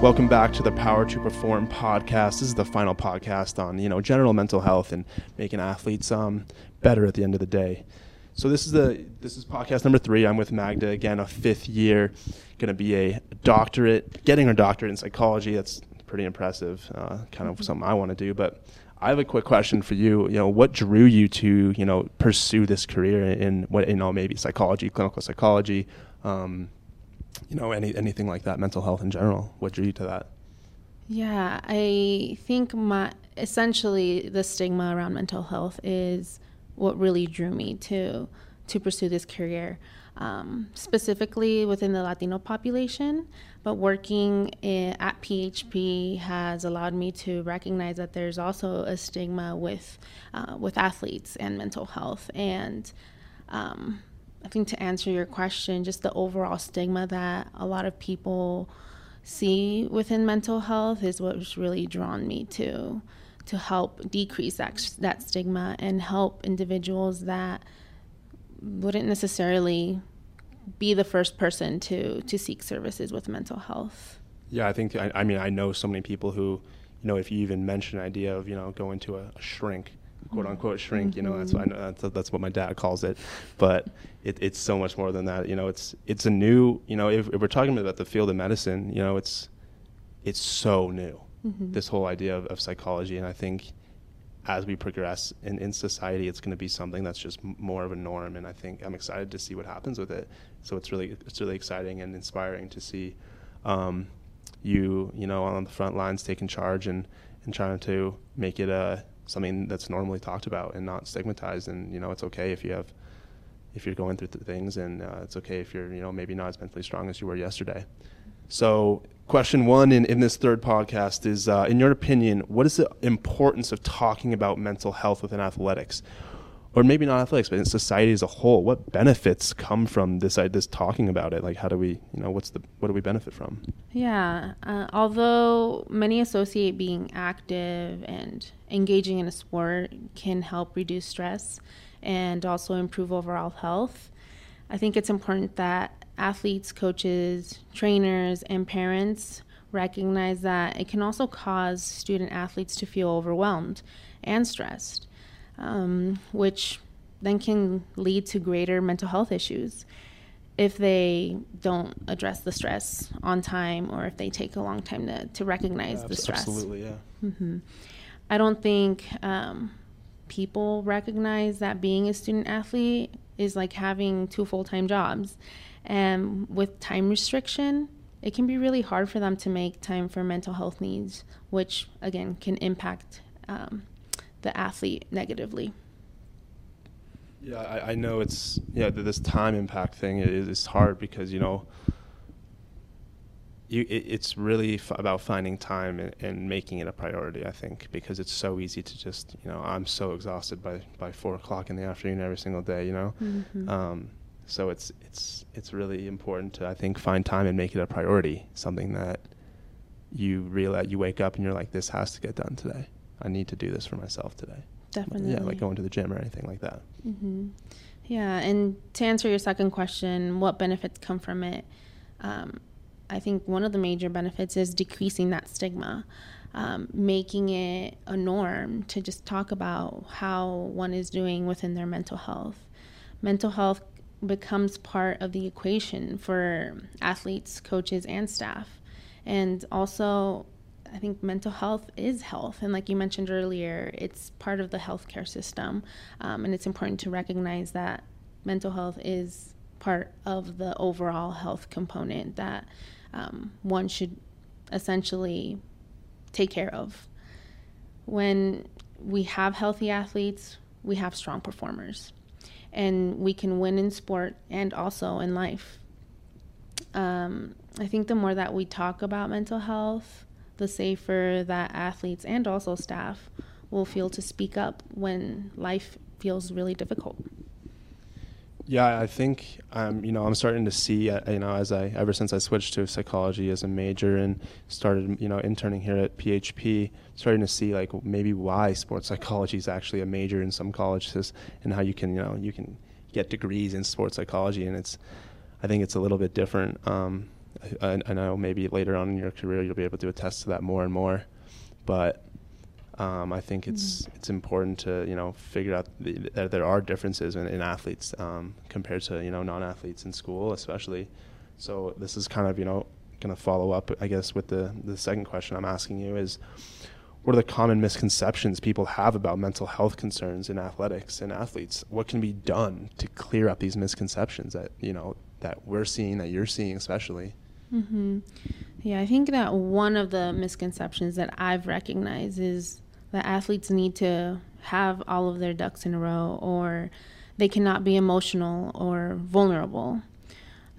Welcome back to the Power to Perform podcast. This is the final podcast on you know general mental health and making athletes um, better at the end of the day. So this is the this is podcast number three. I'm with Magda again, a fifth year, going to be a doctorate, getting her doctorate in psychology. That's pretty impressive. Uh, kind of something I want to do. But I have a quick question for you. You know, what drew you to you know pursue this career in what you know maybe psychology, clinical psychology? Um, you know, any anything like that, mental health in general. What drew you to that? Yeah, I think my essentially the stigma around mental health is what really drew me to to pursue this career, um, specifically within the Latino population. But working in, at PHP has allowed me to recognize that there's also a stigma with uh, with athletes and mental health and. Um, I think to answer your question, just the overall stigma that a lot of people see within mental health is what's really drawn me to to help decrease that that stigma and help individuals that wouldn't necessarily be the first person to to seek services with mental health. Yeah, I think I, I mean I know so many people who, you know, if you even mention an idea of you know going to a, a shrink, quote unquote shrink. You know, that's what know, that's, that's what my dad calls it. But it, it's so much more than that. You know, it's it's a new. You know, if, if, we're talking about the field of medicine, you know, it's it's so new. Mm-hmm. This whole idea of, of psychology, and I think as we progress in, in society, it's going to be something that's just more of a norm. And I think I'm excited to see what happens with it. So it's really it's really exciting and inspiring to see um, you you know on the front lines taking charge and and trying to make it a something that's normally talked about and not stigmatized. And you know, it's okay if you have if you're going through th- things, and uh, it's okay if you're you know maybe not as mentally strong as you were yesterday. So, question one in, in this third podcast is, uh, in your opinion, what is the importance of talking about mental health within athletics? Or maybe not athletics, but in society as a whole, what benefits come from this this talking about it? Like, how do we, you know, what's the what do we benefit from? Yeah, uh, although many associate being active and engaging in a sport can help reduce stress and also improve overall health, I think it's important that athletes, coaches, trainers, and parents recognize that it can also cause student athletes to feel overwhelmed and stressed um, which then can lead to greater mental health issues if they don't address the stress on time or if they take a long time to, to recognize yeah, the stress. Absolutely, yeah. Mm-hmm. I don't think um, people recognize that being a student athlete is like having two full time jobs. And with time restriction, it can be really hard for them to make time for mental health needs, which again can impact um, the athlete negatively. Yeah, I, I know it's yeah this time impact thing is, is hard because you know you, it, it's really f- about finding time and, and, making it a priority. I think because it's so easy to just you know I'm so exhausted by by four o'clock in the afternoon every single day. You know, mm-hmm. um, so it's it's it's really important to I think find time and make it a priority. Something that you realize you wake up and you're like this has to get done today. I need to do this for myself today. Definitely. Yeah, like going to the gym or anything like that. Mm-hmm. Yeah, and to answer your second question, what benefits come from it? Um, I think one of the major benefits is decreasing that stigma, um, making it a norm to just talk about how one is doing within their mental health. Mental health becomes part of the equation for athletes, coaches, and staff. And also, I think mental health is health. And like you mentioned earlier, it's part of the healthcare system. Um, and it's important to recognize that mental health is part of the overall health component that um, one should essentially take care of. When we have healthy athletes, we have strong performers. And we can win in sport and also in life. Um, I think the more that we talk about mental health, the safer that athletes and also staff will feel to speak up when life feels really difficult. Yeah, I think um, you know I'm starting to see uh, you know as I ever since I switched to psychology as a major and started you know interning here at PHP, starting to see like maybe why sports psychology is actually a major in some colleges and how you can you know you can get degrees in sports psychology and it's I think it's a little bit different. Um, I, I know maybe later on in your career you'll be able to attest to that more and more, but um, I think it's mm. it's important to you know figure out the, that there are differences in, in athletes um, compared to you know non-athletes in school, especially. So this is kind of you know going to follow up, I guess, with the the second question I'm asking you is, what are the common misconceptions people have about mental health concerns in athletics and athletes? What can be done to clear up these misconceptions that you know that we're seeing, that you're seeing, especially? Mm-hmm. Yeah, I think that one of the misconceptions that I've recognized is that athletes need to have all of their ducks in a row or they cannot be emotional or vulnerable.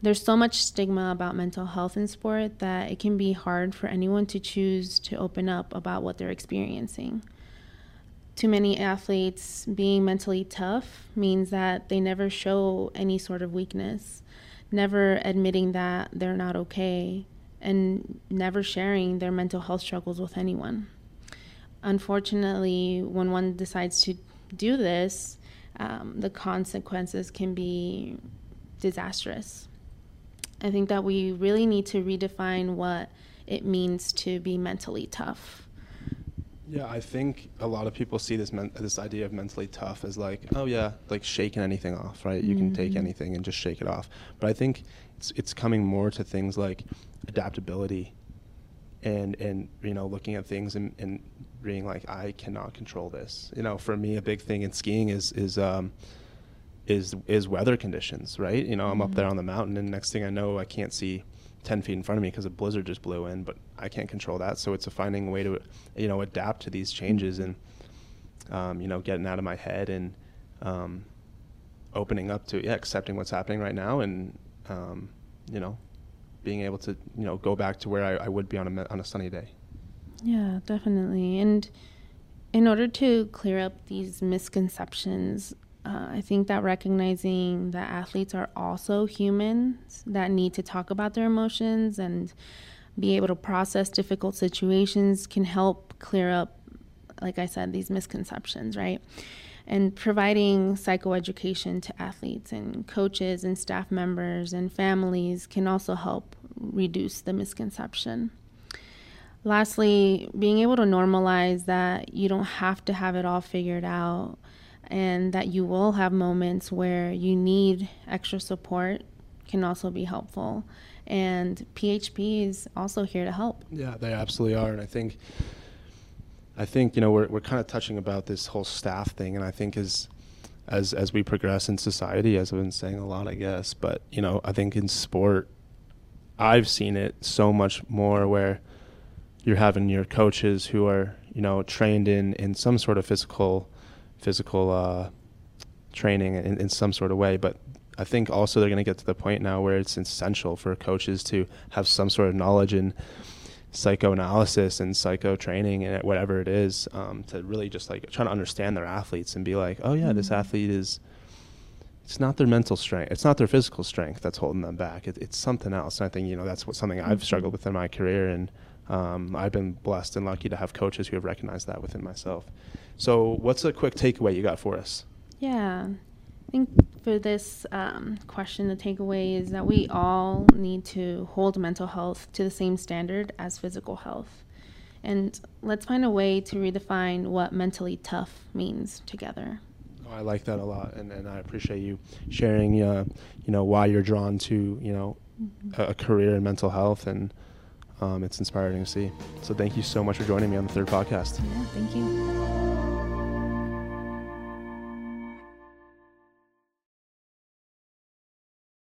There's so much stigma about mental health in sport that it can be hard for anyone to choose to open up about what they're experiencing. Too many athletes being mentally tough means that they never show any sort of weakness, never admitting that they're not okay, and never sharing their mental health struggles with anyone unfortunately, when one decides to do this, um, the consequences can be disastrous. I think that we really need to redefine what it means to be mentally tough. Yeah, I think a lot of people see this men- this idea of mentally tough as like, oh yeah, like shaking anything off, right? You mm-hmm. can take mm-hmm. anything and just shake it off. But I think it's it's coming more to things like adaptability and and you know looking at things and, and being like I cannot control this. You know, for me, a big thing in skiing is is um, is is weather conditions, right? You know, I'm mm-hmm. up there on the mountain, and next thing I know, I can't see ten feet in front of me because a blizzard just blew in, but I can't control that. So it's a finding a way to you know adapt to these changes and um, you know getting out of my head and um, opening up to yeah accepting what's happening right now and um, you know being able to you know go back to where I, I would be on a on a sunny day. Yeah, definitely. And in order to clear up these misconceptions, uh, I think that recognizing that athletes are also humans that need to talk about their emotions and be able to process difficult situations can help clear up, like I said, these misconceptions, right? And providing psychoeducation to athletes and coaches and staff members and families can also help reduce the misconception. Lastly, being able to normalize that you don't have to have it all figured out and that you will have moments where you need extra support can also be helpful. And PHP is also here to help. Yeah, they absolutely are. And I think I think, you know, we're we're kind of touching about this whole staff thing and I think as as as we progress in society, as I've been saying a lot, I guess, but you know, I think in sport I've seen it so much more where you're having your coaches who are you know trained in in some sort of physical physical uh, training in, in some sort of way but I think also they're going to get to the point now where it's essential for coaches to have some sort of knowledge in psychoanalysis and psycho training and whatever it is um, to really just like try to understand their athletes and be like oh yeah mm-hmm. this athlete is it's not their mental strength it's not their physical strength that's holding them back it, it's something else and i think you know that's what something i've mm-hmm. struggled with in my career and um, I've been blessed and lucky to have coaches who have recognized that within myself. So, what's a quick takeaway you got for us? Yeah, I think for this um, question, the takeaway is that we all need to hold mental health to the same standard as physical health. And let's find a way to redefine what mentally tough means together. Oh, I like that a lot, and, and I appreciate you sharing, uh, you know, why you're drawn to, you know, mm-hmm. a, a career in mental health and um, it's inspiring to see. So thank you so much for joining me on the third podcast. Yeah, thank you.